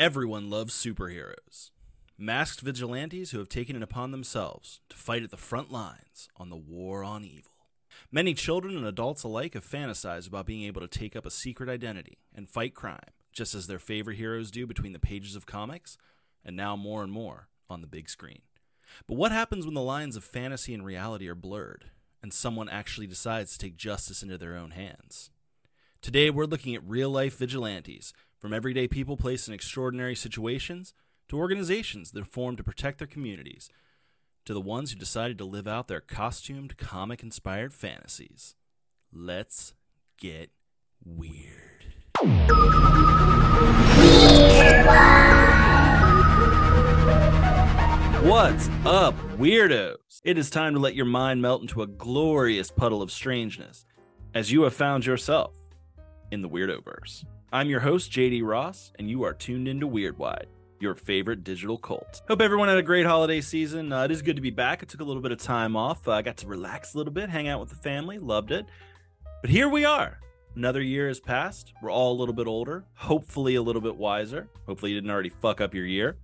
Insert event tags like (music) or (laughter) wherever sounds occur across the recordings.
Everyone loves superheroes. Masked vigilantes who have taken it upon themselves to fight at the front lines on the war on evil. Many children and adults alike have fantasized about being able to take up a secret identity and fight crime, just as their favorite heroes do between the pages of comics, and now more and more on the big screen. But what happens when the lines of fantasy and reality are blurred, and someone actually decides to take justice into their own hands? Today, we're looking at real life vigilantes, from everyday people placed in extraordinary situations to organizations that are formed to protect their communities, to the ones who decided to live out their costumed, comic inspired fantasies. Let's get weird. What's up, weirdos? It is time to let your mind melt into a glorious puddle of strangeness as you have found yourself in the Weirdoverse. I'm your host, JD Ross, and you are tuned into Weird Wide, your favorite digital cult. Hope everyone had a great holiday season. Uh, it is good to be back. I took a little bit of time off. Uh, I got to relax a little bit, hang out with the family, loved it. But here we are. Another year has passed. We're all a little bit older, hopefully a little bit wiser. Hopefully, you didn't already fuck up your year.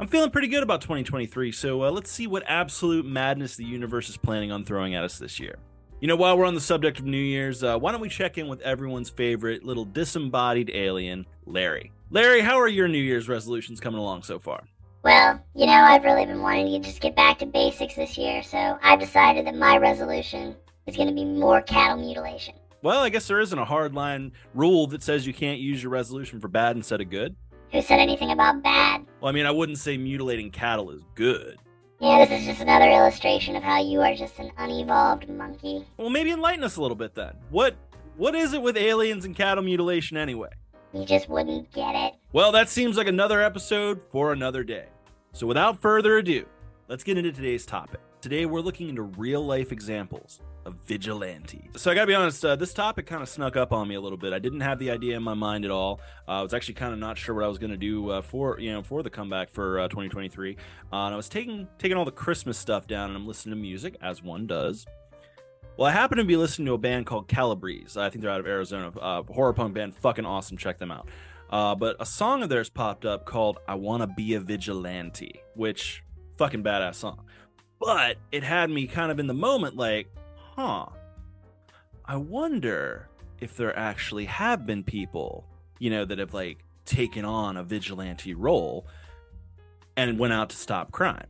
I'm feeling pretty good about 2023, so uh, let's see what absolute madness the universe is planning on throwing at us this year. You know, while we're on the subject of New Year's, uh, why don't we check in with everyone's favorite little disembodied alien, Larry? Larry, how are your New Year's resolutions coming along so far? Well, you know, I've really been wanting to just get back to basics this year, so I've decided that my resolution is going to be more cattle mutilation. Well, I guess there isn't a hard line rule that says you can't use your resolution for bad instead of good. Who said anything about bad? Well, I mean, I wouldn't say mutilating cattle is good. Yeah, this is just another illustration of how you are just an unevolved monkey. Well, maybe enlighten us a little bit then. What what is it with aliens and cattle mutilation anyway? You just wouldn't get it. Well, that seems like another episode for another day. So without further ado, let's get into today's topic. Today we're looking into real life examples of vigilantes. So I gotta be honest, uh, this topic kind of snuck up on me a little bit. I didn't have the idea in my mind at all. Uh, I was actually kind of not sure what I was gonna do uh, for you know for the comeback for uh, 2023. Uh, and I was taking taking all the Christmas stuff down, and I'm listening to music as one does. Well, I happen to be listening to a band called Calabrese. I think they're out of Arizona. Uh, horror punk band, fucking awesome. Check them out. but a song of theirs popped up called "I Wanna Be a Vigilante," which fucking badass song but it had me kind of in the moment like, huh, I wonder if there actually have been people, you know, that have like taken on a vigilante role and went out to stop crime.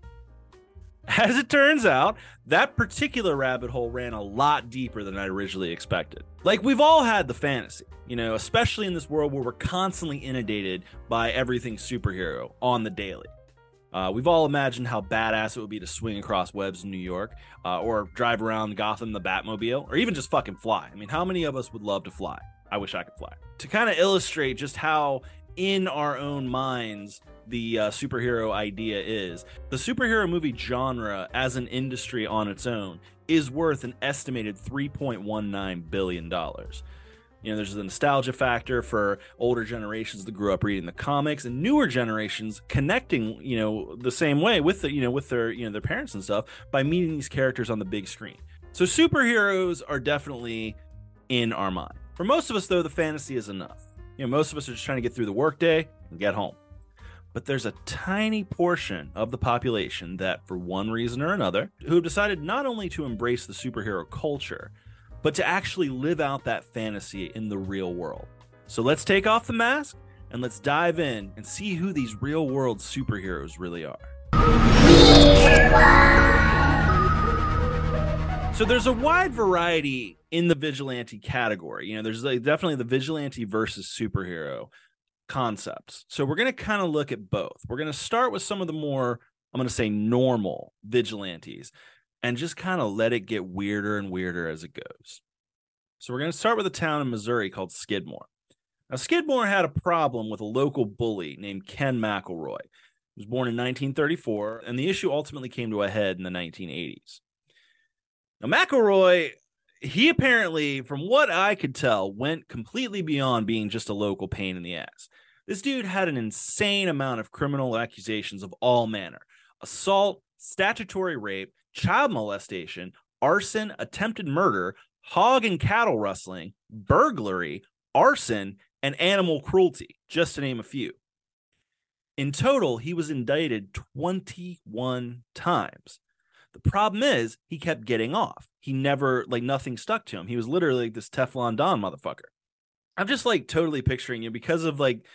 As it turns out, that particular rabbit hole ran a lot deeper than I originally expected. Like, we've all had the fantasy, you know, especially in this world where we're constantly inundated by everything superhero on the daily. Uh, we've all imagined how badass it would be to swing across webs in New York, uh, or drive around Gotham the Batmobile, or even just fucking fly. I mean, how many of us would love to fly? I wish I could fly. To kind of illustrate just how in our own minds the uh, superhero idea is, the superhero movie genre as an industry on its own is worth an estimated $3.19 billion you know there's the nostalgia factor for older generations that grew up reading the comics and newer generations connecting you know the same way with the you know with their you know their parents and stuff by meeting these characters on the big screen. So superheroes are definitely in our mind. For most of us though the fantasy is enough. You know most of us are just trying to get through the workday and get home. But there's a tiny portion of the population that for one reason or another who have decided not only to embrace the superhero culture but to actually live out that fantasy in the real world. So let's take off the mask and let's dive in and see who these real world superheroes really are. So there's a wide variety in the vigilante category. You know, there's like definitely the vigilante versus superhero concepts. So we're going to kind of look at both. We're going to start with some of the more I'm going to say normal vigilantes and just kind of let it get weirder and weirder as it goes. So we're going to start with a town in Missouri called Skidmore. Now, Skidmore had a problem with a local bully named Ken McElroy. He was born in 1934, and the issue ultimately came to a head in the 1980s. Now, McElroy, he apparently, from what I could tell, went completely beyond being just a local pain in the ass. This dude had an insane amount of criminal accusations of all manner assault, statutory rape, child molestation, arson, attempted murder, hog and cattle rustling, burglary, arson, and animal cruelty, just to name a few. In total, he was indicted 21 times. The problem is he kept getting off. He never like nothing stuck to him. He was literally like this Teflon Don motherfucker. I'm just like totally picturing you because of like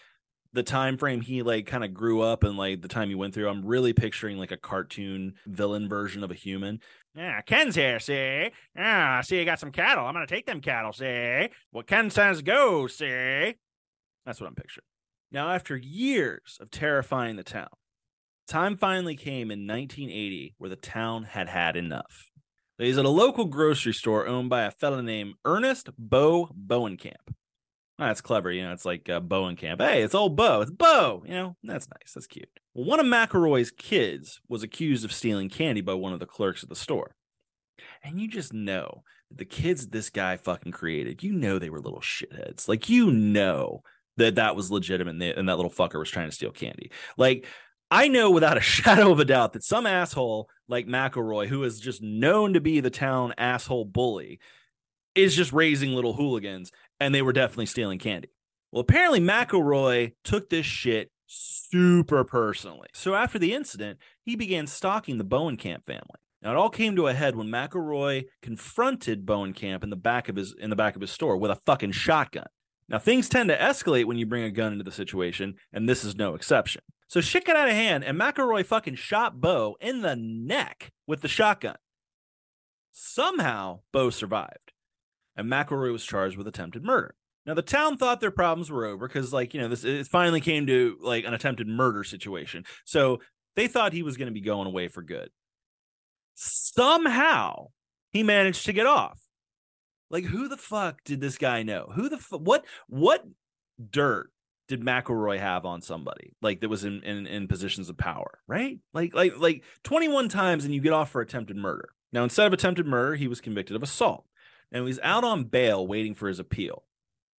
the time frame he like kind of grew up and like the time he went through. I'm really picturing like a cartoon villain version of a human. Yeah, Ken's here, see? Yeah, I see, you got some cattle. I'm gonna take them cattle, see? What Ken says go, see? That's what I'm picturing. Now, after years of terrifying the town, time finally came in 1980 where the town had had enough. He's at a local grocery store owned by a fellow named Ernest Bo Bowenkamp. Oh, that's clever. You know, it's like uh, Bowenkamp. Hey, it's old Bo. It's Bo. You know, that's nice. That's cute. One of McElroy's kids was accused of stealing candy by one of the clerks at the store. And you just know that the kids this guy fucking created, you know, they were little shitheads. Like, you know, that that was legitimate and, they, and that little fucker was trying to steal candy. Like I know without a (laughs) shadow of a doubt that some asshole like McElroy, who is just known to be the town asshole bully, is just raising little hooligans, and they were definitely stealing candy. Well, apparently McElroy took this shit super personally. So after the incident, he began stalking the Bowenkamp family. Now it all came to a head when McElroy confronted Bowenkamp in the back of his in the back of his store with a fucking shotgun. Now, things tend to escalate when you bring a gun into the situation, and this is no exception. So shit got out of hand, and McElroy fucking shot Bo in the neck with the shotgun. Somehow, Bo survived, and McElroy was charged with attempted murder. Now, the town thought their problems were over because, like, you know, this it finally came to like an attempted murder situation. So they thought he was going to be going away for good. Somehow, he managed to get off. Like, who the fuck did this guy know? Who the fu- what what dirt did McElroy have on somebody like that was in, in in positions of power, right? Like like like 21 times and you get off for attempted murder. Now, instead of attempted murder, he was convicted of assault. And he's out on bail waiting for his appeal.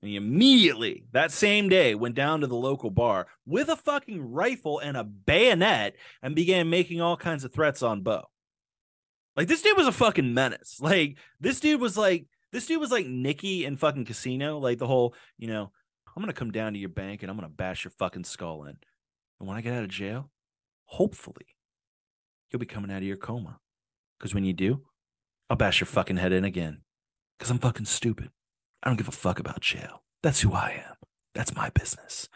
And he immediately, that same day, went down to the local bar with a fucking rifle and a bayonet and began making all kinds of threats on Bo. Like, this dude was a fucking menace. (laughs) Like, this dude was like, this dude was like Nicky in fucking Casino, like the whole, you know, I'm gonna come down to your bank and I'm gonna bash your fucking skull in. And when I get out of jail, hopefully, you'll be coming out of your coma. Because when you do, I'll bash your fucking head in again. Because I'm fucking stupid. I don't give a fuck about jail. That's who I am. That's my business.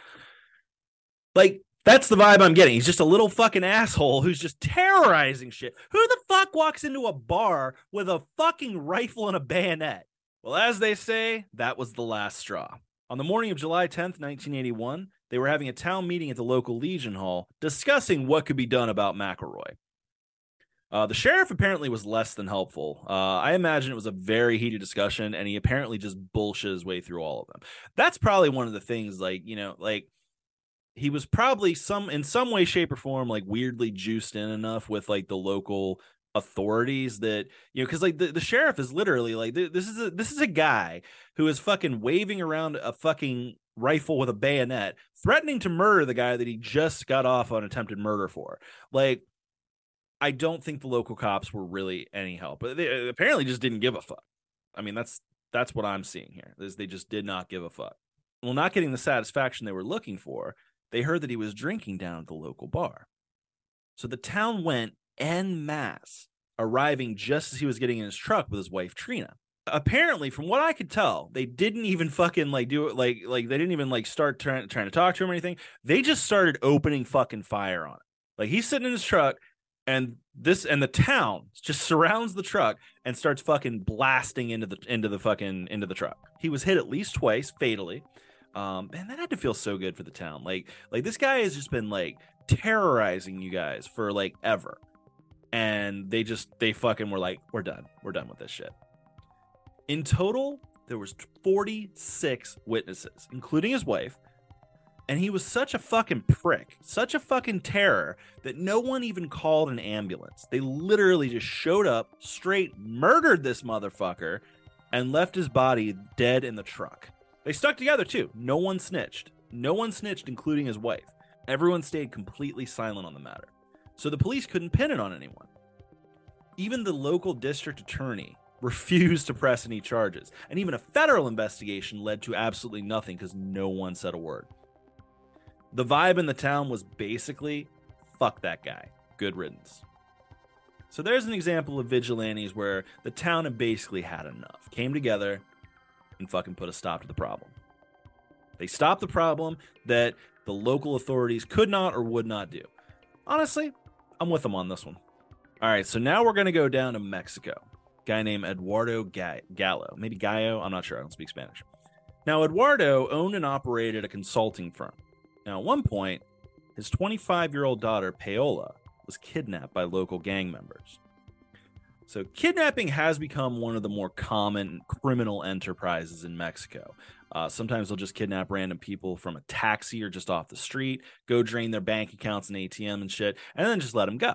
Like, that's the vibe I'm getting. He's just a little fucking asshole who's just terrorizing shit. Who the fuck walks into a bar with a fucking rifle and a bayonet? Well, as they say, that was the last straw. On the morning of July 10th, 1981, they were having a town meeting at the local Legion Hall discussing what could be done about McElroy. Uh, the sheriff apparently was less than helpful. Uh, I imagine it was a very heated discussion, and he apparently just bullshit his way through all of them. That's probably one of the things, like, you know, like he was probably some in some way, shape, or form, like weirdly juiced in enough with like the local authorities that you know because like the, the sheriff is literally like this is a this is a guy who is fucking waving around a fucking rifle with a bayonet threatening to murder the guy that he just got off on attempted murder for like i don't think the local cops were really any help they uh, apparently just didn't give a fuck i mean that's that's what i'm seeing here is they just did not give a fuck well not getting the satisfaction they were looking for they heard that he was drinking down at the local bar so the town went en masse, arriving just as he was getting in his truck with his wife Trena. Apparently, from what I could tell, they didn't even fucking like do it like like they didn't even like start trying trying to talk to him or anything. They just started opening fucking fire on it. Like he's sitting in his truck and this and the town just surrounds the truck and starts fucking blasting into the into the fucking into the truck. He was hit at least twice fatally. Um, and that had to feel so good for the town. Like like this guy has just been like terrorizing you guys for like ever and they just they fucking were like we're done we're done with this shit in total there was 46 witnesses including his wife and he was such a fucking prick such a fucking terror that no one even called an ambulance. They literally just showed up straight murdered this motherfucker and left his body dead in the truck. They stuck together too. No one snitched. No one snitched including his wife. Everyone stayed completely silent on the matter. So the police couldn't pin it on anyone. Even the local district attorney (laughs) refused to press any charges, and even a federal investigation led to absolutely nothing because no one said a word. The vibe in the town was basically fuck that guy. Good riddance. So there's an example of vigilantes where the town had basically had enough, came together, and fucking put a stop to the problem. They stopped the problem that the local authorities could not or would not do. Honestly, I'm with them on this one. All right, so now we're going to go down to Mexico. Guy named Eduardo Gallo. Maybe Gallo, I'm not sure. I don't speak Spanish. Now, Eduardo owned and operated a consulting firm. Now, at one point, his 25 year old daughter, Paola, was kidnapped by local gang members. So, kidnapping has become one of the more common criminal enterprises in Mexico. Uh, sometimes they'll just kidnap random people from a taxi or just off the street, go drain their bank accounts and ATM and shit, and then just let them go.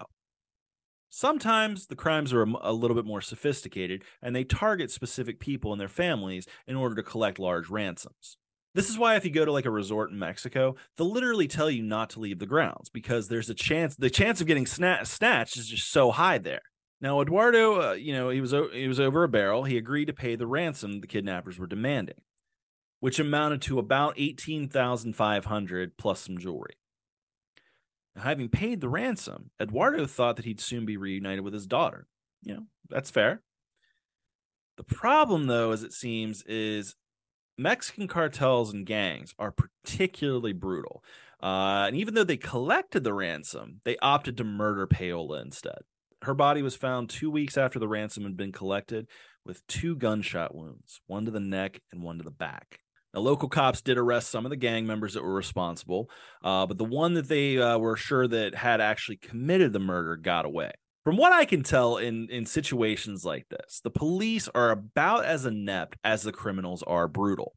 Sometimes the crimes are a little bit more sophisticated and they target specific people and their families in order to collect large ransoms. This is why if you go to like a resort in Mexico, they'll literally tell you not to leave the grounds because there's a chance the chance of getting sna- snatched is just so high there. Now Eduardo, uh, you know, he was he was over a barrel. He agreed to pay the ransom the kidnappers were demanding, which amounted to about 18,500 plus some jewelry. Now, having paid the ransom, Eduardo thought that he'd soon be reunited with his daughter. You know, that's fair. The problem, though, as it seems, is Mexican cartels and gangs are particularly brutal. Uh, and even though they collected the ransom, they opted to murder Paola instead. Her body was found two weeks after the ransom had been collected with two gunshot wounds, one to the neck and one to the back. Now, local cops did arrest some of the gang members that were responsible, uh, but the one that they uh, were sure that had actually committed the murder got away. From what I can tell in, in situations like this, the police are about as inept as the criminals are brutal.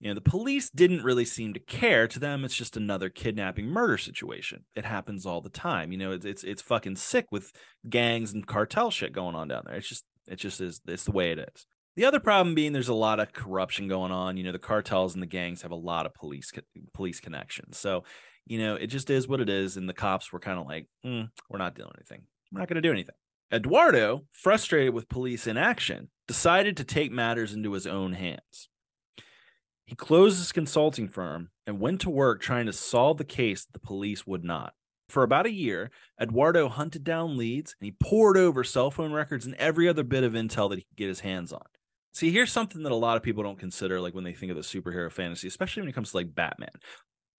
You know, the police didn't really seem to care. To them, it's just another kidnapping murder situation. It happens all the time. You know, it's it's, it's fucking sick with gangs and cartel shit going on down there. It's just it just is it's the way it is. The other problem being there's a lot of corruption going on. You know, the cartels and the gangs have a lot of police police connections. So, you know, it just is what it is. And the cops were kind of like, mm, we're not doing anything. We're not going to do anything. Eduardo, frustrated with police inaction, decided to take matters into his own hands. He closed his consulting firm and went to work trying to solve the case that the police would not. For about a year, Eduardo hunted down leads and he poured over cell phone records and every other bit of intel that he could get his hands on. See, here's something that a lot of people don't consider, like when they think of the superhero fantasy, especially when it comes to like Batman.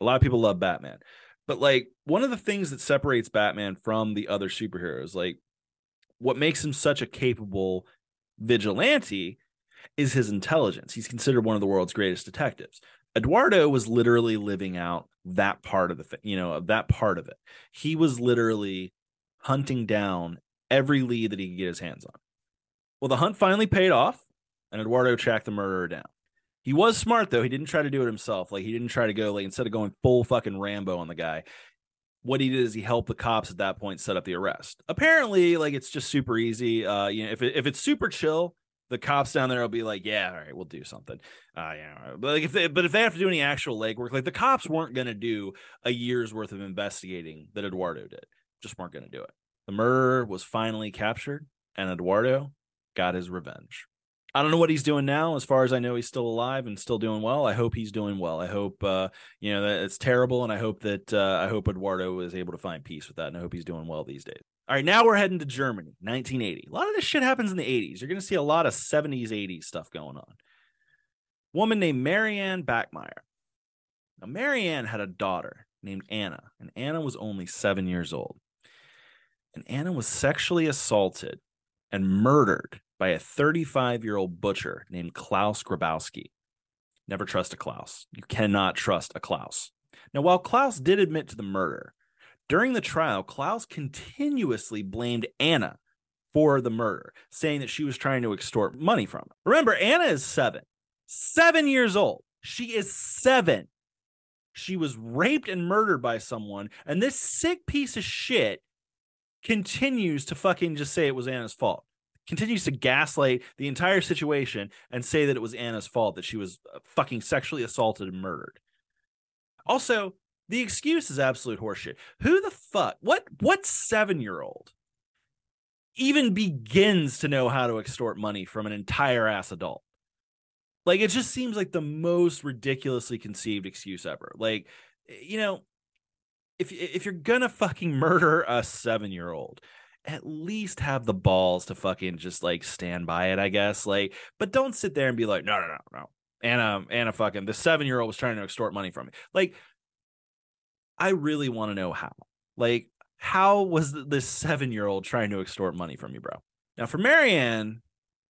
A lot of people love Batman, but like one of the things that separates Batman from the other superheroes, like what makes him such a capable vigilante, is his intelligence. He's considered one of the world's greatest detectives. Eduardo was literally living out that part of the thing, you know, that part of it. He was literally hunting down every lead that he could get his hands on. Well, the hunt finally paid off and Eduardo tracked the murderer down. He was smart though. He didn't try to do it himself. Like he didn't try to go like instead of going full fucking Rambo on the guy. What he did is he helped the cops at that point set up the arrest. Apparently, like it's just super easy. Uh, you know, if it, if it's super chill, the cops down there will be like, yeah, all right, we'll do something. Uh, yeah, but like if they, but if they have to do any actual legwork, like the cops weren't gonna do a year's worth of investigating that Eduardo did. Just weren't gonna do it. The murderer was finally captured, and Eduardo got his revenge. I don't know what he's doing now. As far as I know, he's still alive and still doing well. I hope he's doing well. I hope uh, you know that it's terrible, and I hope that uh, I hope Eduardo is able to find peace with that, and I hope he's doing well these days. All right, now we're heading to Germany, 1980. A lot of this shit happens in the 80s. You're going to see a lot of 70s, 80s stuff going on. Woman named Marianne Bachmeier. Now, Marianne had a daughter named Anna, and Anna was only seven years old. And Anna was sexually assaulted and murdered by a 35 year old butcher named Klaus Grabowski. Never trust a Klaus. You cannot trust a Klaus. Now, while Klaus did admit to the murder, during the trial, Klaus continuously blamed Anna for the murder, saying that she was trying to extort money from him. Remember, Anna is seven, seven years old. She is seven. She was raped and murdered by someone, and this sick piece of shit continues to fucking just say it was Anna's fault continues to gaslight the entire situation and say that it was Anna's fault that she was uh, fucking sexually assaulted and murdered. Also, the excuse is absolute horseshit. Who the fuck? What what 7-year-old even begins to know how to extort money from an entire ass adult? Like it just seems like the most ridiculously conceived excuse ever. Like you know, if if you're gonna fucking murder a seven year old, at least have the balls to fucking just like stand by it, I guess. Like, but don't sit there and be like, no, no, no, no. Anna, um, Anna, fucking the seven year old was trying to extort money from me. Like, I really want to know how. Like, how was this seven year old trying to extort money from you, bro? Now, for Marianne,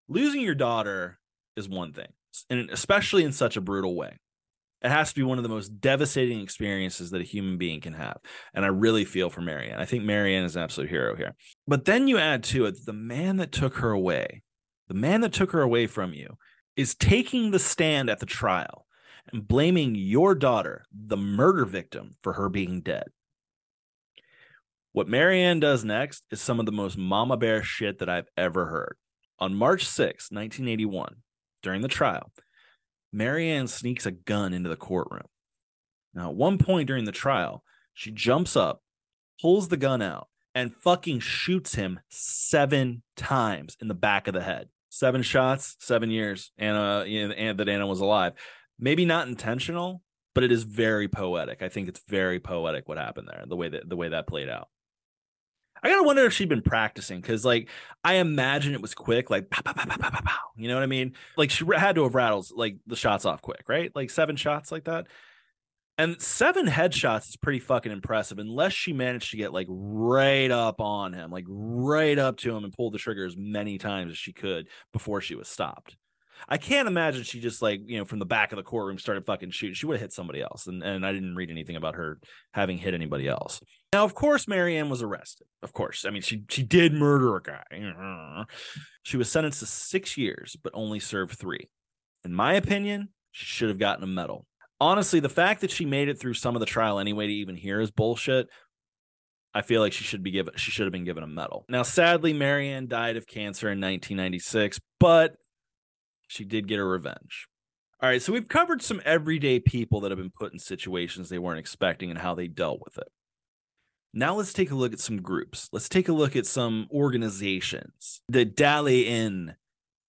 losing your daughter is one thing, and especially in such a brutal way. It has to be one of the most devastating experiences that a human being can have. And I really feel for Marianne. I think Marianne is an absolute hero here. But then you add to it the man that took her away, the man that took her away from you, is taking the stand at the trial and blaming your daughter, the murder victim, for her being dead. What Marianne does next is some of the most mama bear shit that I've ever heard. On March 6, 1981, during the trial, Marianne sneaks a gun into the courtroom. Now, at one point during the trial, she jumps up, pulls the gun out, and fucking shoots him seven times in the back of the head. Seven shots, seven years, Anna, and that Anna was alive. Maybe not intentional, but it is very poetic. I think it's very poetic what happened there, the way that the way that played out. I gotta wonder if she'd been practicing because, like, I imagine it was quick, like, pow, pow, pow, you know what I mean? Like, she had to have rattled like the shots off quick, right? Like seven shots like that. And seven headshots is pretty fucking impressive, unless she managed to get like right up on him, like right up to him and pull the trigger as many times as she could before she was stopped. I can't imagine she just like you know from the back of the courtroom started fucking shooting. She would have hit somebody else, and and I didn't read anything about her having hit anybody else. Now, of course, Marianne was arrested. Of course, I mean she she did murder a guy. She was sentenced to six years, but only served three. In my opinion, she should have gotten a medal. Honestly, the fact that she made it through some of the trial anyway to even hear is bullshit. I feel like she should be given she should have been given a medal. Now, sadly, Marianne died of cancer in 1996, but she did get her revenge. All right, so we've covered some everyday people that have been put in situations they weren't expecting and how they dealt with it. Now let's take a look at some groups. Let's take a look at some organizations that dally in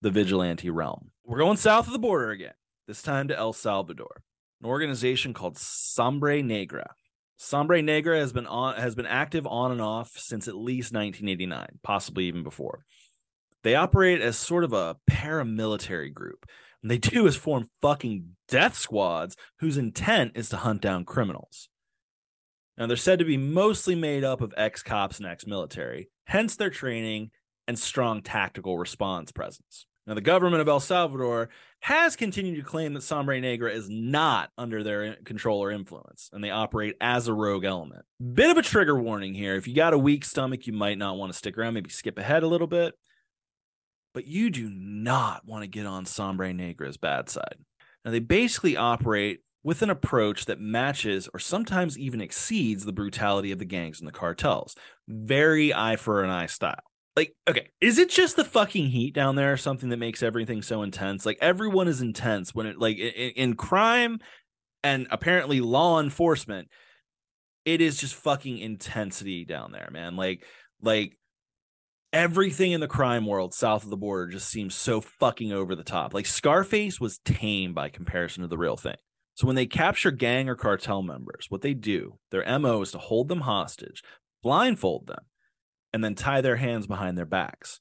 the vigilante realm. We're going south of the border again, this time to El Salvador. An organization called Sombra Negra. Sombra Negra has been on has been active on and off since at least 1989, possibly even before. They operate as sort of a paramilitary group. And they do is form fucking death squads whose intent is to hunt down criminals. Now, they're said to be mostly made up of ex cops and ex military, hence their training and strong tactical response presence. Now, the government of El Salvador has continued to claim that Sombra Negra is not under their control or influence, and they operate as a rogue element. Bit of a trigger warning here. If you got a weak stomach, you might not want to stick around, maybe skip ahead a little bit but you do not want to get on Sombra Negra's bad side. Now, they basically operate with an approach that matches or sometimes even exceeds the brutality of the gangs and the cartels. Very eye for an eye style. Like, okay, is it just the fucking heat down there or something that makes everything so intense? Like, everyone is intense when it, like, in, in crime and apparently law enforcement, it is just fucking intensity down there, man. Like, like everything in the crime world south of the border just seems so fucking over the top. Like Scarface was tame by comparison to the real thing. So when they capture gang or cartel members, what they do, their MO is to hold them hostage, blindfold them, and then tie their hands behind their backs.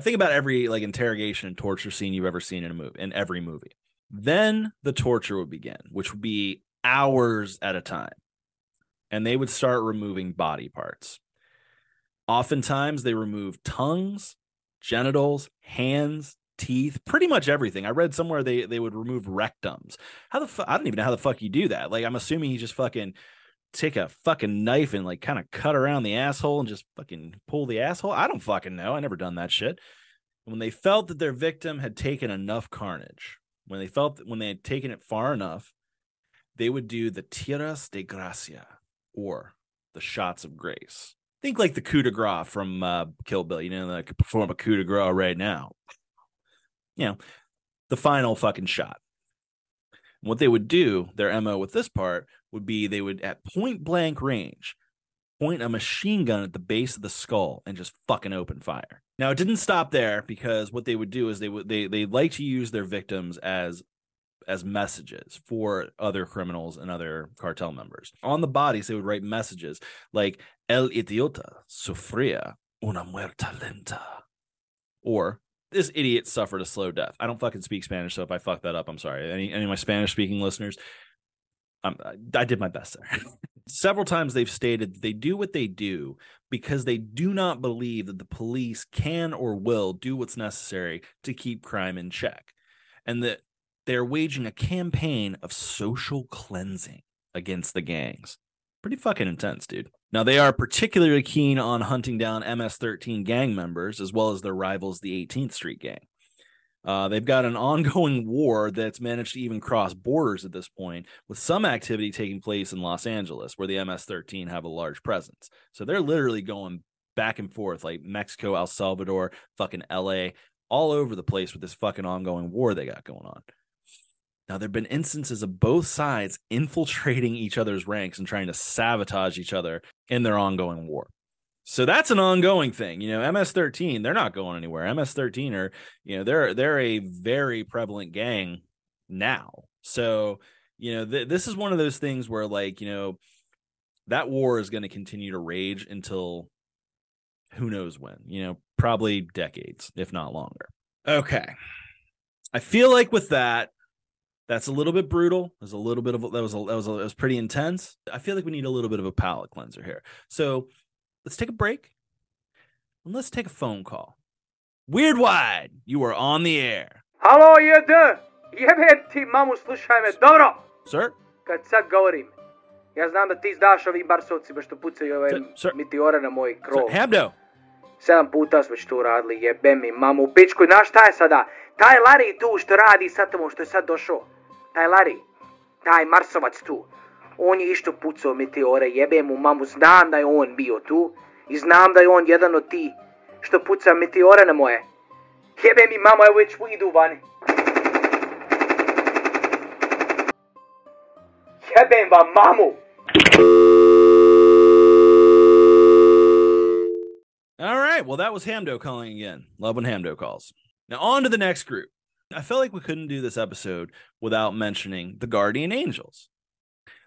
Think about every like interrogation and torture scene you've ever seen in a movie in every movie. Then the torture would begin, which would be hours at a time. And they would start removing body parts. Oftentimes, they remove tongues, genitals, hands, teeth, pretty much everything. I read somewhere they they would remove rectums. How the fuck? I don't even know how the fuck you do that. Like, I'm assuming you just fucking take a fucking knife and like kind of cut around the asshole and just fucking pull the asshole. I don't fucking know. I never done that shit. When they felt that their victim had taken enough carnage, when they felt that when they had taken it far enough, they would do the tiros de gracia or the shots of grace think like the coup de grace from uh, Kill Bill. You know, that could perform a coup de grace right now. You know, the final fucking shot. And what they would do, their mo with this part would be they would at point blank range point a machine gun at the base of the skull and just fucking open fire. Now it didn't stop there because what they would do is they would they they like to use their victims as as messages for other criminals and other cartel members. On the bodies, they would write messages like El idiota sufría una muerta lenta. Or this idiot suffered a slow death. I don't fucking speak Spanish, so if I fuck that up, I'm sorry. Any any of my Spanish speaking listeners, um, I did my best there. (laughs) Several times they've stated they do what they do because they do not believe that the police can or will do what's necessary to keep crime in check. And that they're waging a campaign of social cleansing against the gangs. Pretty fucking intense, dude. Now, they are particularly keen on hunting down MS 13 gang members as well as their rivals, the 18th Street Gang. Uh, they've got an (laughs) ongoing war that's managed to even cross borders at this point, with some activity taking place in Los Angeles, where the MS 13 have a large presence. So they're literally going back and forth, like Mexico, El Salvador, fucking LA, all over the place with this fucking ongoing war they got going on. Now, there have been instances of both sides (laughs) infiltrating each other's ranks and trying to sabotage each other in their ongoing war. So that's an ongoing thing. You know, MS13, they're not going anywhere. MS13 are, you know, they're they're a very prevalent gang now. So, you know, th- this is one of those things where like, you know, that war is going to continue to rage until who knows when, you know, probably decades, if not longer. Okay. I feel like with that, that's a little bit brutal. There's a little bit of that was a, that was a, that was pretty intense. I feel like we need a little bit of a palate cleanser here. So let's take a break and let's take a phone call. Weird Wide, you are on the air. Halo, jede! Jebe ti mamu, slušaj me, dobro! Sir? Kad sad govorim, ja znam da ti znaš ovim barsovcima što pucaju ove Sir, sir. meteore na moj Sir, krov. Hamdo. Sedam puta smo već to radili, jebe mi mamu u pičku. Znaš šta je sada? Taj Larry tu što radi sa tamo što je sad došao. Taj Larry, taj Marsovac tu. On je išto pucao meteore, jebe mu mamu, znam da je on bio tu. I znam da je on jedan od ti što puca meteore na moje. Jebe mi mamu, evo već idu vani. Jebem vam mamu! All right. Well, that was Hamdo calling again. Love when Hamdo calls. Now, on to the next group. I felt like we couldn't do this episode without mentioning the Guardian Angels.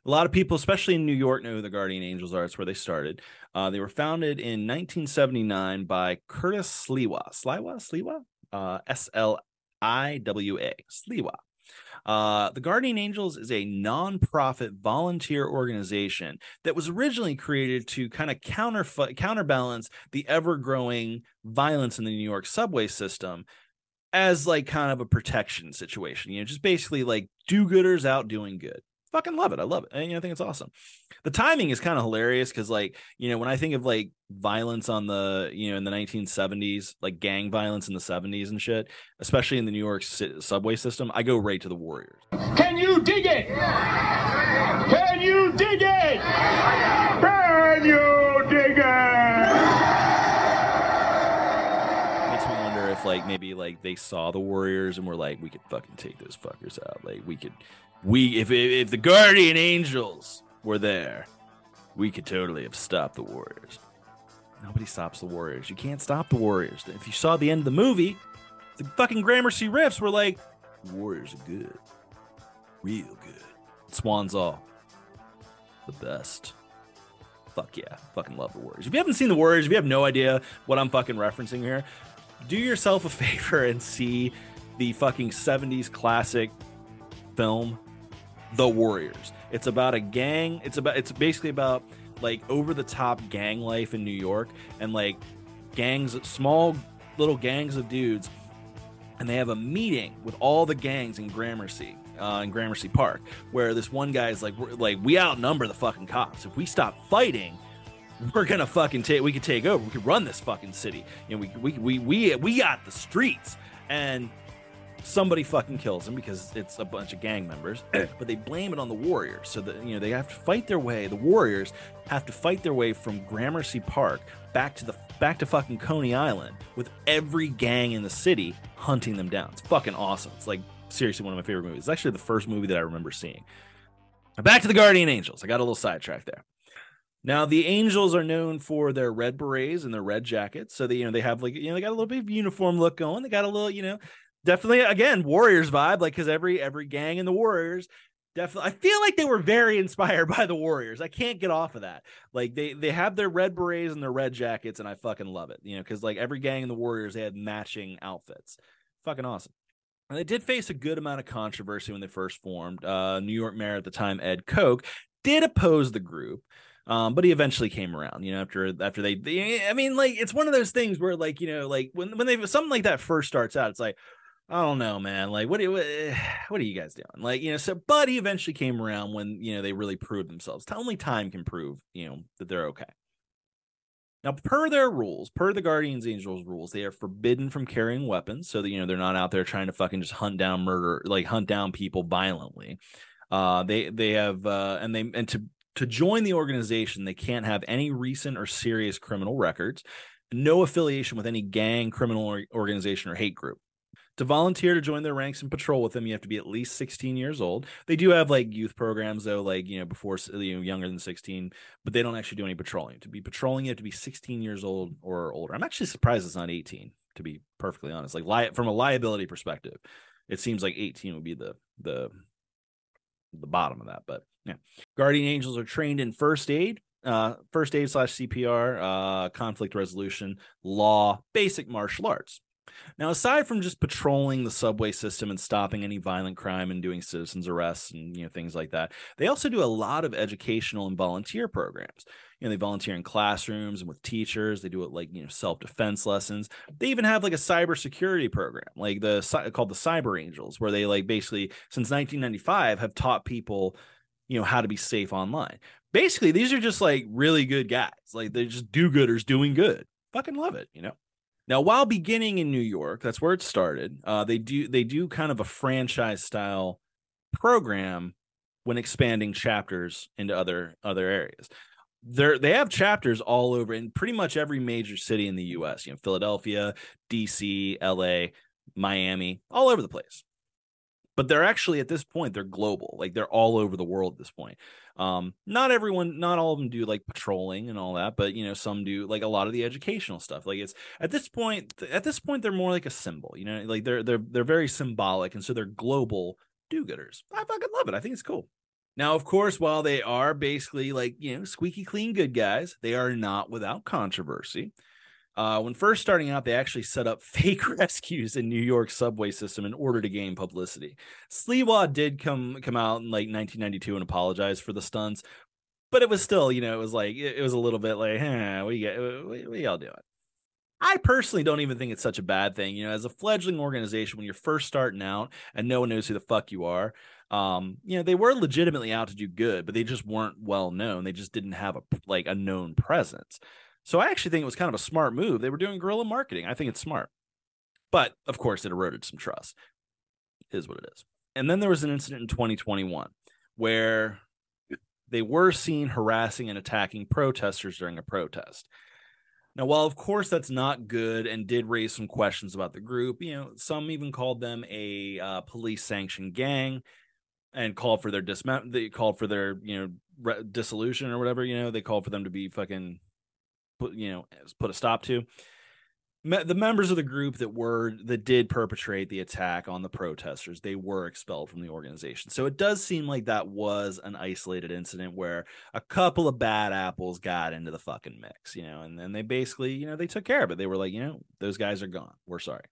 A lot of people, especially in New York, know who the Guardian Angels are. It's where they started. Uh, they were founded in 1979 by Curtis Sliwa. Sliwa? Sliwa? Uh, S L I W A. Sliwa. Uh, the Guardian Angels is a nonprofit volunteer organization that was originally created to kind of counter counterbalance the ever growing violence in the New York subway system as like kind of a protection situation. You know, just basically like do-gooders out doing good. Fucking love it. I love it. And, you know, I think it's awesome. The timing is kind of hilarious because, like, you know, when I think of like violence on the, you know, in the 1970s, like gang violence in the 70s and shit, especially in the New York subway system, I go right to the Warriors. Can you dig it? Can you dig it? Can you dig it? makes me wonder like maybe like they saw the warriors and were like we could fucking take those fuckers out. Like we could we if if, if the guardian angels were there we could totally have stopped the warriors. Nobody stops the warriors. You can't stop the warriors. If you saw the end of the movie the fucking gramercy riffs were like warriors are good. Real good. Swans all the best. Fuck yeah. Fucking love the warriors. If you haven't seen the warriors if you have no idea what i'm fucking referencing here do yourself a (laughs) favor and see the fucking 70s classic film The Warriors. It's about a gang. It's about it's basically about like over the top gang life in New York and like gangs small little gangs of dudes and they have a meeting with all the gangs in Gramercy. Uh, in Gramercy Park, where this one guy's like, we're, like we outnumber the fucking cops. If we stop fighting, we're gonna fucking take we could take over we could run this fucking city. You know we we we we, we got the streets. And somebody fucking kills him because it's a bunch of gang members (clears throat) but they blame it on the warriors. So that you know they have to fight their way the warriors have to fight their way from gramercy park back to the back to fucking coney island with every gang in the city hunting them down. It's fucking awesome. It's like seriously one of my favorite movies. It's actually the first movie that i remember seeing. Back to the guardian angels. I got a little sidetracked there now the Angels are known for their red berets and their red jackets, so they you know they have like you know they got a little bit of uniform look going. They got a little you know definitely again Warriors vibe, like because every every gang in the Warriors definitely. I feel like they were very (laughs) inspired by the Warriors. I can't get off of that. Like they they have their red berets and their red jackets, and I fucking love it. You know, because like every gang in the Warriors, they had matching outfits. Fucking awesome. And they did face a good amount of controversy when they first formed. Uh, New York Mayor at the time, Ed Koch, did oppose the group. Um, but he eventually came around, you know, after after they, they, I mean, like it's one of those things where, like, you know, like when when they something like that first starts out, it's like, I don't know, man. Like, what, what, (sighs) what are you guys doing? Like, you know, so, but he eventually came around when, you know, they really proved themselves. Only time can prove, you know, that they're okay. Now, per their rules, per the Guardians Angels rules, they are forbidden from carrying weapons. So that, you know, they're not out there trying to fucking just hunt down murder, like hunt down people violently. Uh, they, they have, uh, and they, and to, to join the organization, they can't have any recent or serious criminal records, no affiliation with any gang, criminal organization, or hate group to volunteer to join their ranks and patrol with them, you have to be at least 16 years old. They do have like youth programs though, like you know before you know younger than 16, but they don't actually do any patrolling. To be patrolling, you have to be 16 years old or older. I'm actually surprised it's not 18. To be perfectly honest, like li- from a liability perspective, it seems like 18 would be the the the bottom of that. But yeah, guardian angels are trained in first aid, uh, first aid slash CPR, uh, conflict resolution, law, basic martial arts. Now, aside from just patrolling the subway system and stopping any violent crime and doing citizens arrests and you know things like that, they also do a lot of educational and volunteer programs. You know, they volunteer in classrooms and with teachers. They do it like you know self defense lessons. They even have like a cybersecurity program, like the called the Cyber Angels, where they like basically since 1995 have taught people you know how to be safe online. Basically, these are just like really good guys. Like they're just do gooders doing good. Fucking love it, you know. Now, while beginning in New York, that's where it started. Uh, they do they do kind of a franchise style program when expanding chapters into other other areas. They they have chapters all over in pretty much every major city in the U.S. You know, Philadelphia, D.C., L.A., Miami, all over the place but they're actually at this point they're global like they're all over the world at this point um not everyone not all of them do like patrolling and all that but you know some do like a lot of the educational stuff like it's at this point at this point they're more like a symbol you know like they're they're they're very symbolic and so they're global do-gooders i fucking love it i think it's cool now of course while they are basically like you know squeaky clean good guys they are not without controversy uh, when first starting out, they actually set up (laughs) fake rescues in New York subway system in order to gain publicity. Sliwa did come come out in like 1992 and apologize for the stunts, but it was still, you know, it was like it, it was a little bit like, you get, what, what y'all doing? I personally don't even think it's such a bad thing. You know, as a fledgling organization, when you're first starting out and no one knows who the fuck you are, um, you know, they were legitimately out to do good, but they just weren't well known. They just didn't have a like a known presence. So I actually think it was kind of a smart move. They were doing guerrilla marketing. I think it's smart. But of course, it eroded some trust. It is what it is. And then there was an incident in 2021 where they were seen harassing and attacking protesters during a protest. Now, while of course that's not good and did raise some questions about the group, you know, some even called them a uh, police sanctioned gang and called for their dismount. They called for their, you know, re- dissolution or whatever. You know, they called for them to be fucking put you know put a stop to the members of the group that were that did perpetrate the attack on the protesters they were expelled from the organization so it does seem like that was an isolated incident where a couple of bad apples got into the fucking mix you know and then they basically you know they took care of it they were like you know those guys are gone we're sorry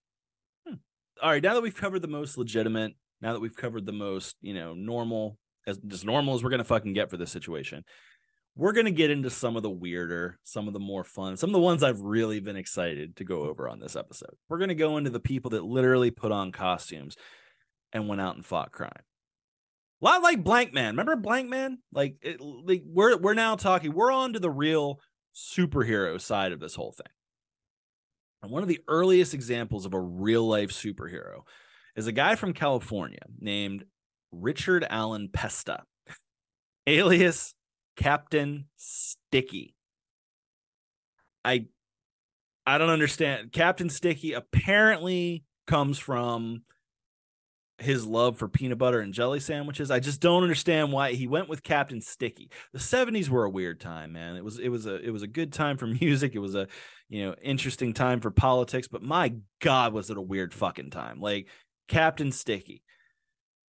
hmm. all right now that we've covered the most legitimate now that we've covered the most you know normal as as normal as we're gonna fucking get for this situation we're to get into some of the weirder, some of the more fun, some of the ones I've really been excited to go over on this episode. We're to go into the people that literally put on costumes and went out and fought crime. A lot like Blankman. Remember Blankman? Like, it, like we're we're now talking. We're on to the real superhero side of this whole thing. And one of the earliest examples of a real life superhero is a guy from California named Richard Allen Pesta, alias Captain Sticky. I I don't understand. Captain Sticky apparently comes from his love for peanut butter and jelly sandwiches. I just don't understand why he went with Captain Sticky. The 70s were a weird time, man. It was it was a it was a good time for (laughs) music. It was a, you know, interesting time for politics, but my god, was it a weird fucking time. Like Captain Sticky.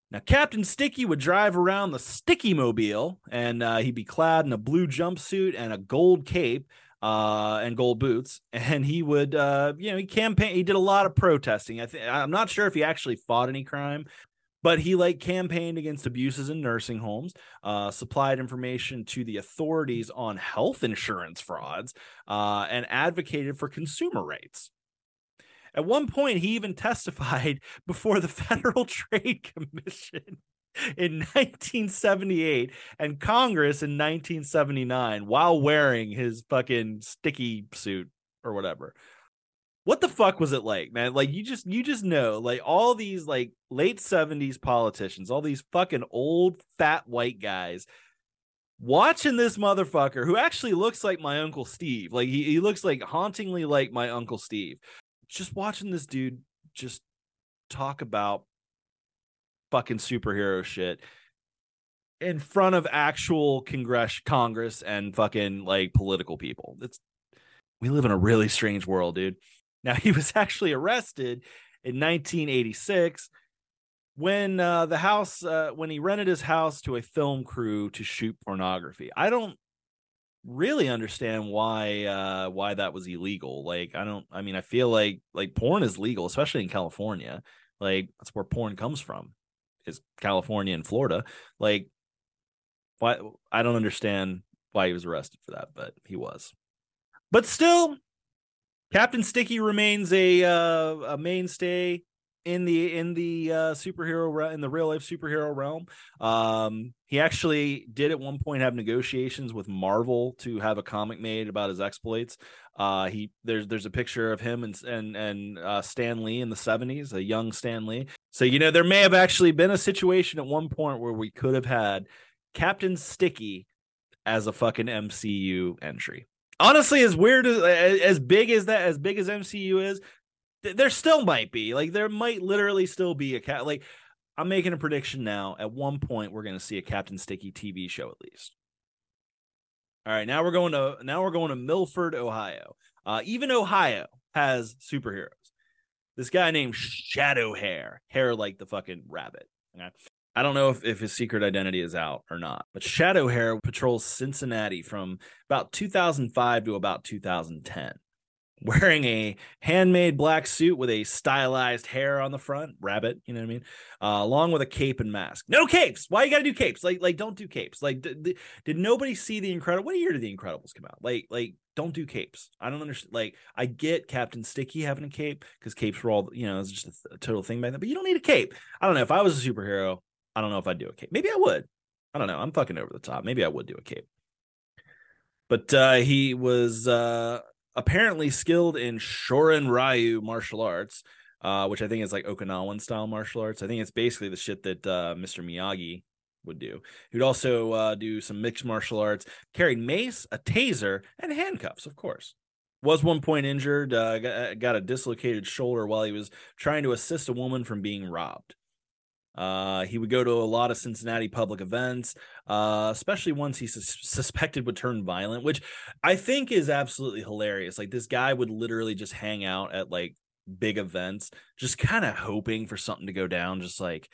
Now, Captain Sticky would drive around the Sticky Mobile, and uh, he'd be clad in a blue jumpsuit and a gold cape uh, and gold boots, (laughs) and he would, uh, you know, he campaign. He did a lot of protesting. I think I'm not sure if he actually fought any crime, but he like campaigned against abuses in nursing homes, uh, supplied information to the authorities on health insurance frauds, uh, and advocated for consumer rights. At one point, he even testified (laughs) before the (laughs) Federal Trade Commission in 1978 and Congress in 1979 while wearing his fucking sticky suit or whatever. What the fuck was it like, man? Like you just you just know like all these like late 70s politicians, all these fucking old fat white guys watching this motherfucker who actually looks like my uncle Steve. Like he, he looks like hauntingly like my uncle Steve. Just watching this dude just talk about fucking superhero shit in front of actual congress congress and fucking like political people. It's we live in a really strange world dude. (laughs) Now he was actually arrested in 1986 when uh, the house uh, when he rented his house to a film crew to shoot pornography. I don't really understand why uh why that was illegal like i don't i mean i feel like like porn is legal especially in california like that's where porn comes from is California and Florida. Like, why? I don't understand why he was arrested for that, but he was. But still, Captain Sticky remains a uh, a mainstay in the in the uh, superhero in the real life superhero realm. Um, he actually did at one point have negotiations with Marvel to have a comic made about his exploits. Uh, he there's there's a picture of him and and and uh, Stan Lee in the 70s, a young Stan Lee. So you know there may have actually been a situation at one point where we could have had Captain Sticky as a fucking MCU entry. Honestly, as weird as as big as that, as big as MCU is, there still might be like there might literally still be a cat like i'm making a prediction now at one point we're going to see a captain sticky tv show at least. All right now we're going to now we're going to milford ohio. Uh, even ohio has superheroes. This guy named shadow hare hare like the fucking rabbit okay? i don't know if, if his secret identity is out or not but shadow hare patrols cincinnati from about 2005 to about 2010 (laughs) wearing a handmade black suit with a stylized hare on the front, rabbit, you know what I mean? Uh, along with a cape and mask. No capes. Why you got to do capes? Like, like don't do capes. Like, did, did nobody see the Incredible? What year did the Incredibles come out? Like, like don't do capes. I don't understand. Like, I get Captain Sticky having a cape because capes were all, you know, it's just a, a total thing back then. But you don't need a cape. I don't know. If I was a superhero, I don't know if I'd do a cape. Maybe I would. I don't know. I'm fucking over the top. Maybe I would do a cape. But uh, he was uh, apparently skilled in Shorin Ryu martial arts, uh, which I think is like Okinawan style martial arts. I think it's basically the shit that uh, Mr. Miyagi would do. He'd also uh, do some mixed martial arts, carried mace, a taser, and handcuffs, of course. Was one point injured, uh, got, got a dislocated shoulder while he was trying to assist a woman from being robbed. Uh, he would go to a lot of Cincinnati public events, uh, especially ones he suspected would turn violent, which I think is absolutely hilarious. Like this guy would literally just hang out at like big events, just kind of hoping for something to go down, just like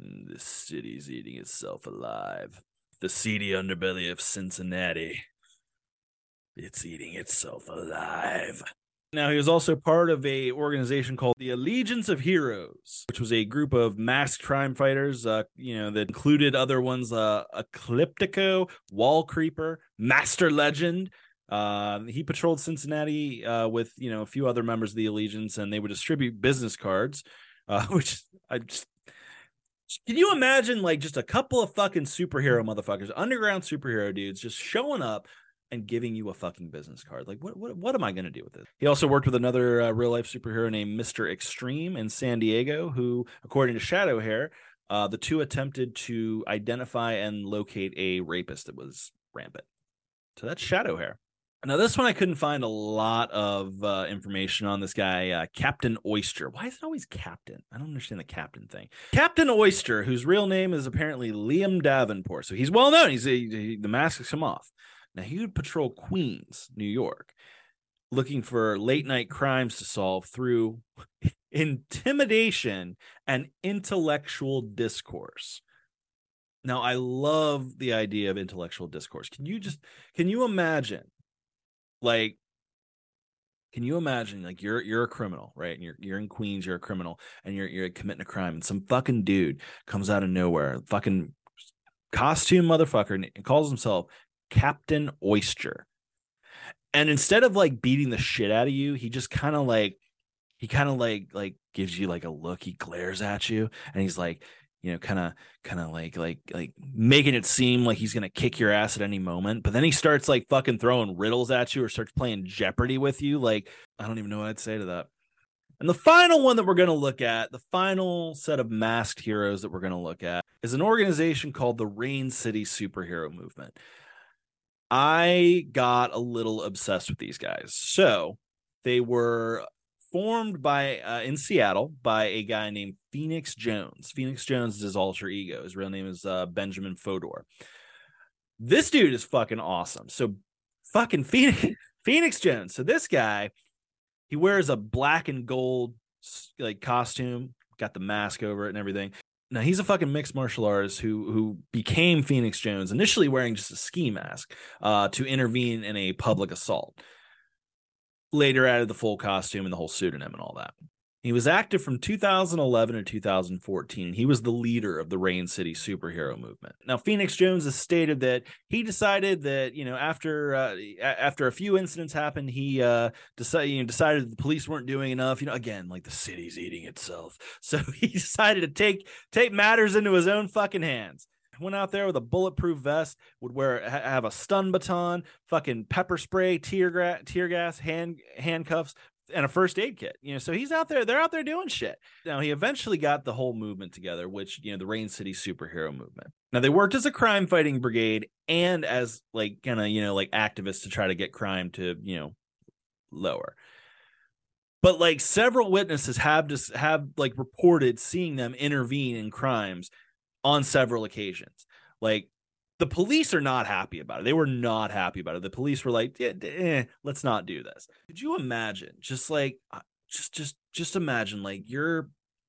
mm, the city's eating itself alive. The seedy underbelly of Cincinnati. It's eating itself alive. Now, he was also part of a organization called the Allegiance of Heroes, which was a group of masked crime fighters, uh, you know, that included other ones, uh, Ecliptico, Wall Creeper, Master Legend. Uh, he patrolled Cincinnati uh, with, you know, a few other members of the Allegiance, and they would distribute business cards, (laughs) uh, which I just can you imagine like just a couple of fucking superhero motherfuckers, underground superhero dudes, just showing up and giving you a fucking business card. Like, what what, what am I going to do with this? He also worked with another uh, real life superhero named Mister Extreme in San Diego, who, according to Shadow Hare, uh, the two attempted to identify and locate a rapist that was rampant. So that's Shadow Hare. Now, this one I couldn't find a lot of uh, information on this guy, uh, Captain Oyster. Why is it always Captain? I don't understand the Captain thing. Captain Oyster, whose real name is apparently Liam Davenport, so he's well known. He's he, he- the mask has come off. Now he would patrol Queens, New York, looking for late night crimes to solve through (laughs) intimidation and intellectual discourse. Now, I love the idea of intellectual discourse. Can you just can you imagine like can you imagine like you're you're a criminal, right? And you're you're in Queens, you're a criminal, and you're you're committing a crime, and some fucking dude comes out of nowhere, fucking costume motherfucker, and calls himself Captain Oyster. And instead of like beating the shit out of you, he just kind of like he kind of like like gives you like a look, he glares at you, and he's like, you know, kind of kind of like like like making it seem like he's gonna kick your ass at any moment. But then he starts like fucking throwing riddles at you or starts playing Jeopardy with you. Like, I don't even know what I'd say to that. And the final one that we're going to look at, the final set of masked heroes that we're going to look at, is an organization called the Rain City Superhero Movement. I got a little obsessed with these guys. So they were formed by uh, in Seattle by a guy named Phoenix Jones. Phoenix Jones is his alter ego. His real name is uh, Benjamin Fodor. This dude is fucking awesome. So fucking Phoenix (laughs) Phoenix Jones. So this guy, he wears a black and gold like costume, got the mask over it and everything. Now he's a fucking mixed martial artist who who became Phoenix Jones initially wearing just a ski mask uh, to intervene in a public assault. Later added the full costume and the whole pseudonym and all that. He was active from 2011 to 2014. He was the leader of the Rain City superhero movement. Now, Phoenix Jones has stated that he decided that you know after uh, after a few incidents happened, he uh, decided you know, decided the police weren't doing enough. You know, again, like the city's eating itself, (laughs) so he decided to take take matters into his own fucking hands. Went out there with a bulletproof vest, would wear have a stun baton, fucking pepper spray, tear gas, tear gas, hand handcuffs, and a first aid kit. You know, so he's out there. They're out there doing shit. Now he eventually got the whole movement together, which you know the Rain City superhero movement. Now they worked as a crime fighting brigade and as like kind of you know like activists to try to get crime to you know lower. But like several witnesses have just have like reported seeing them intervene in crimes on several occasions. Like the police are not happy about it. They were not happy about it. The police were like, eh, let's not do this. Could you imagine? Just like, uh, just, just, just imagine like you're,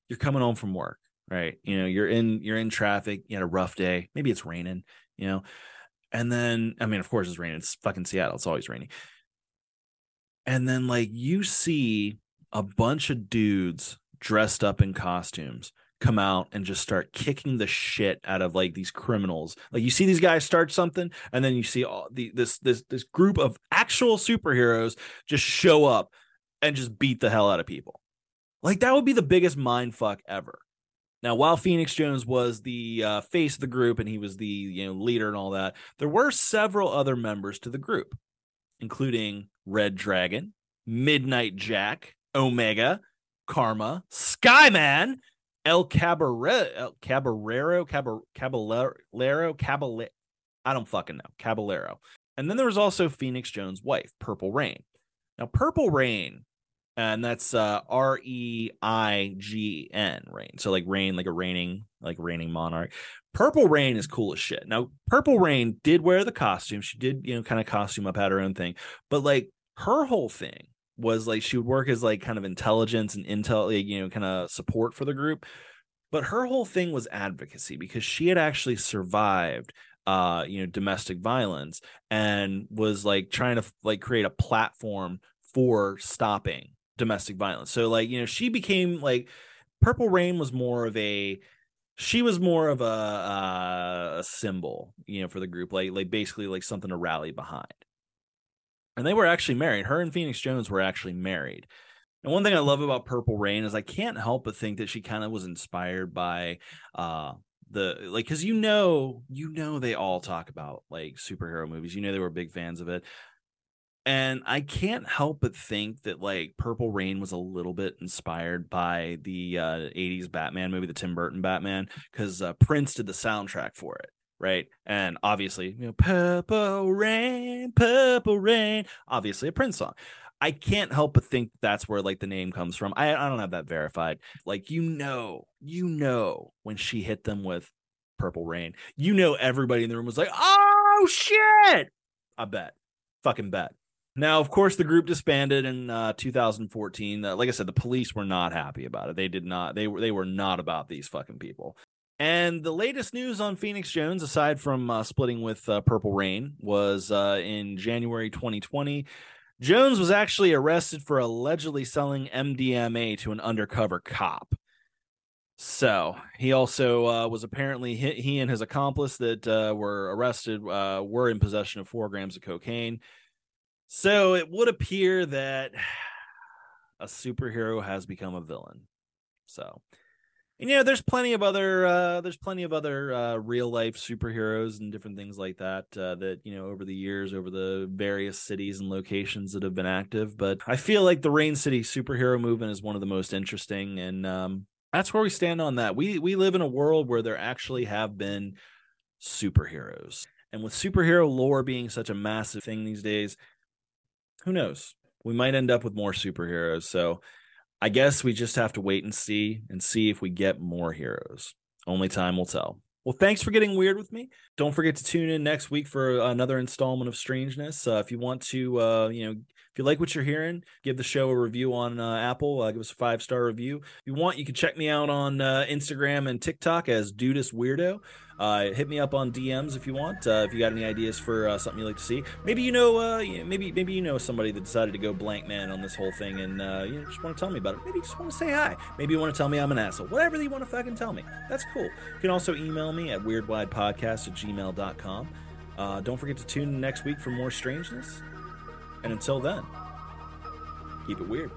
you're coming home from work, right? You know, you're in, you're in traffic. You had a rough day. Maybe it's raining, you know, and then, I mean, of course it's raining. It's fucking Seattle. It's always raining. And then like you see a bunch of dudes dressed up in costumes come out and just start kicking the shit out of like these criminals. Like you see these guys start something, and then you see all the this this this group of actual superheroes just show up and just beat the hell out of people. Like that would be the biggest mind fuck ever. Now, while Phoenix Jones was the uh, face of the group and he was the you know leader and all that, there were several other members to the group, including Red Dragon, Midnight Jack, Omega, Karma, Skyman, El Cabaret, El Caballero, Cab- Caballero, Caballero. I don't fucking know. Caballero. And then there was also Phoenix Jones' wife, Purple Reign. Now, Purple Reign, and that's uh, R E I G N, Reign. So like rain, like a raining, like reigning monarch. Purple Reign is cool as shit. Now, Purple Reign did wear the costume. She did, you know, kind of costume up, had her own thing. But like her whole thing was like she would work as like kind of intelligence and intel, like, you know, kind of support for the group. But her whole thing was advocacy because she had actually survived uh you know domestic violence and was like trying to like create a platform for stopping domestic violence. So like, you know, she became like Purple Reign was more of a she was more of a, uh, a symbol, you know, for the group, like like basically like something to rally behind. And they were actually married. Her and Phoenix Jones were actually married. And one thing I love about Purple Reign is I can't help but think that she kind of was inspired by uh the like because you know you know they all talk about like superhero movies you know they were big fans of it and I can't help but think that like Purple Reign was a little bit inspired by the uh, 80s Batman movie, the Tim Burton Batman, because uh, Prince did the soundtrack for it. Right? And obviously, you know, Purple Rain, Purple Rain, obviously a Prince song. I can't help but think that's where like the name comes from. I, I don't have that verified. Like you know, you know when she hit them with Purple Rain, you know everybody in the room was like, "Oh shit!" I bet, fucking bet. Now, of course, the group disbanded in uh, 2014. Uh, like I said, the police were not happy about it. They did not. They were. They were not about these fucking people. And the latest news on Phoenix Jones, aside from uh, splitting with uh, Purple Reign, was uh, in January 2020. Jones was actually arrested for allegedly selling MDMA to an undercover cop. So he also uh, was apparently he, he, and his accomplice that uh, were arrested uh, were in possession of four grams of cocaine. So it would appear that (sighs) a superhero has become a villain. So and you know there's plenty of other uh there's plenty of other uh real life superheroes and different things like that uh that you know over the years over the various cities and locations that have been active. But i feel like the rain city superhero movement is one of the most interesting. And um that's where we stand on that. We we live in a world where there actually have been superheroes. And with superhero lore being such a massive thing these days who knows? We might end up with more superheroes. So I guess we just have to wait and see and see if we get more heroes. Only time will tell. Well, thanks for getting weird with me. Don't forget to tune in next week for another installment of Strangeness. Uh, if you want to, uh, you know, if you like what you're hearing, give the show a review on uh, Apple. Uh, give us a five star review. If you want, you can check me out on uh, Instagram and TikTok as Dudus Weirdo. Uh, hit me up on DMs if you want. Uh, if you got any ideas for uh, something you like to see, maybe you know, uh, maybe maybe you know somebody that decided to go blank man on this whole thing, and uh, you just want to tell me about it. Maybe you just want to say hi. Maybe you want to tell me I'm an asshole. Whatever you want to fucking tell me, that's cool. You can also email me at weirdwidepodcast at gmail.com. Uh, don't forget to tune in next week for more strangeness. And until then, keep it weird.